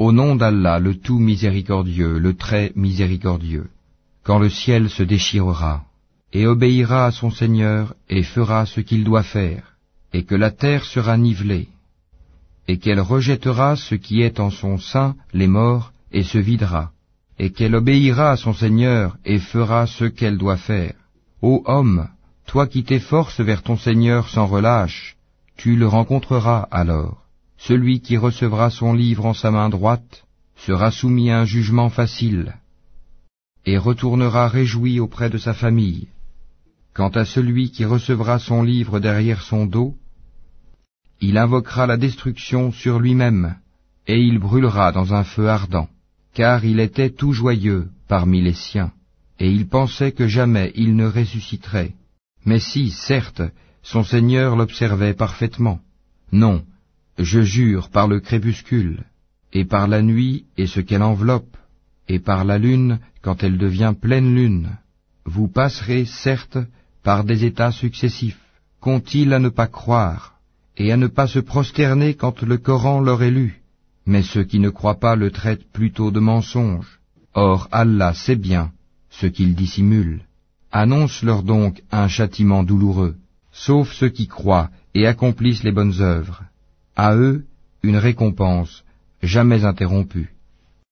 Au nom d'Allah, le tout miséricordieux, le très miséricordieux, quand le ciel se déchirera, et obéira à son Seigneur, et fera ce qu'il doit faire, et que la terre sera nivelée, et qu'elle rejettera ce qui est en son sein, les morts, et se videra, et qu'elle obéira à son Seigneur, et fera ce qu'elle doit faire. Ô homme, toi qui t'efforces vers ton Seigneur sans relâche, tu le rencontreras alors. Celui qui recevra son livre en sa main droite sera soumis à un jugement facile, et retournera réjoui auprès de sa famille. Quant à celui qui recevra son livre derrière son dos, il invoquera la destruction sur lui-même, et il brûlera dans un feu ardent, car il était tout joyeux parmi les siens, et il pensait que jamais il ne ressusciterait. Mais si, certes, son Seigneur l'observait parfaitement. Non, je jure par le crépuscule, et par la nuit et ce qu'elle enveloppe, et par la lune quand elle devient pleine lune. Vous passerez, certes, par des états successifs. Qu'ont-ils à ne pas croire, et à ne pas se prosterner quand le Coran leur est lu Mais ceux qui ne croient pas le traitent plutôt de mensonge. Or Allah sait bien ce qu'ils dissimulent. Annonce-leur donc un châtiment douloureux, sauf ceux qui croient et accomplissent les bonnes œuvres. À eux, une récompense jamais interrompue.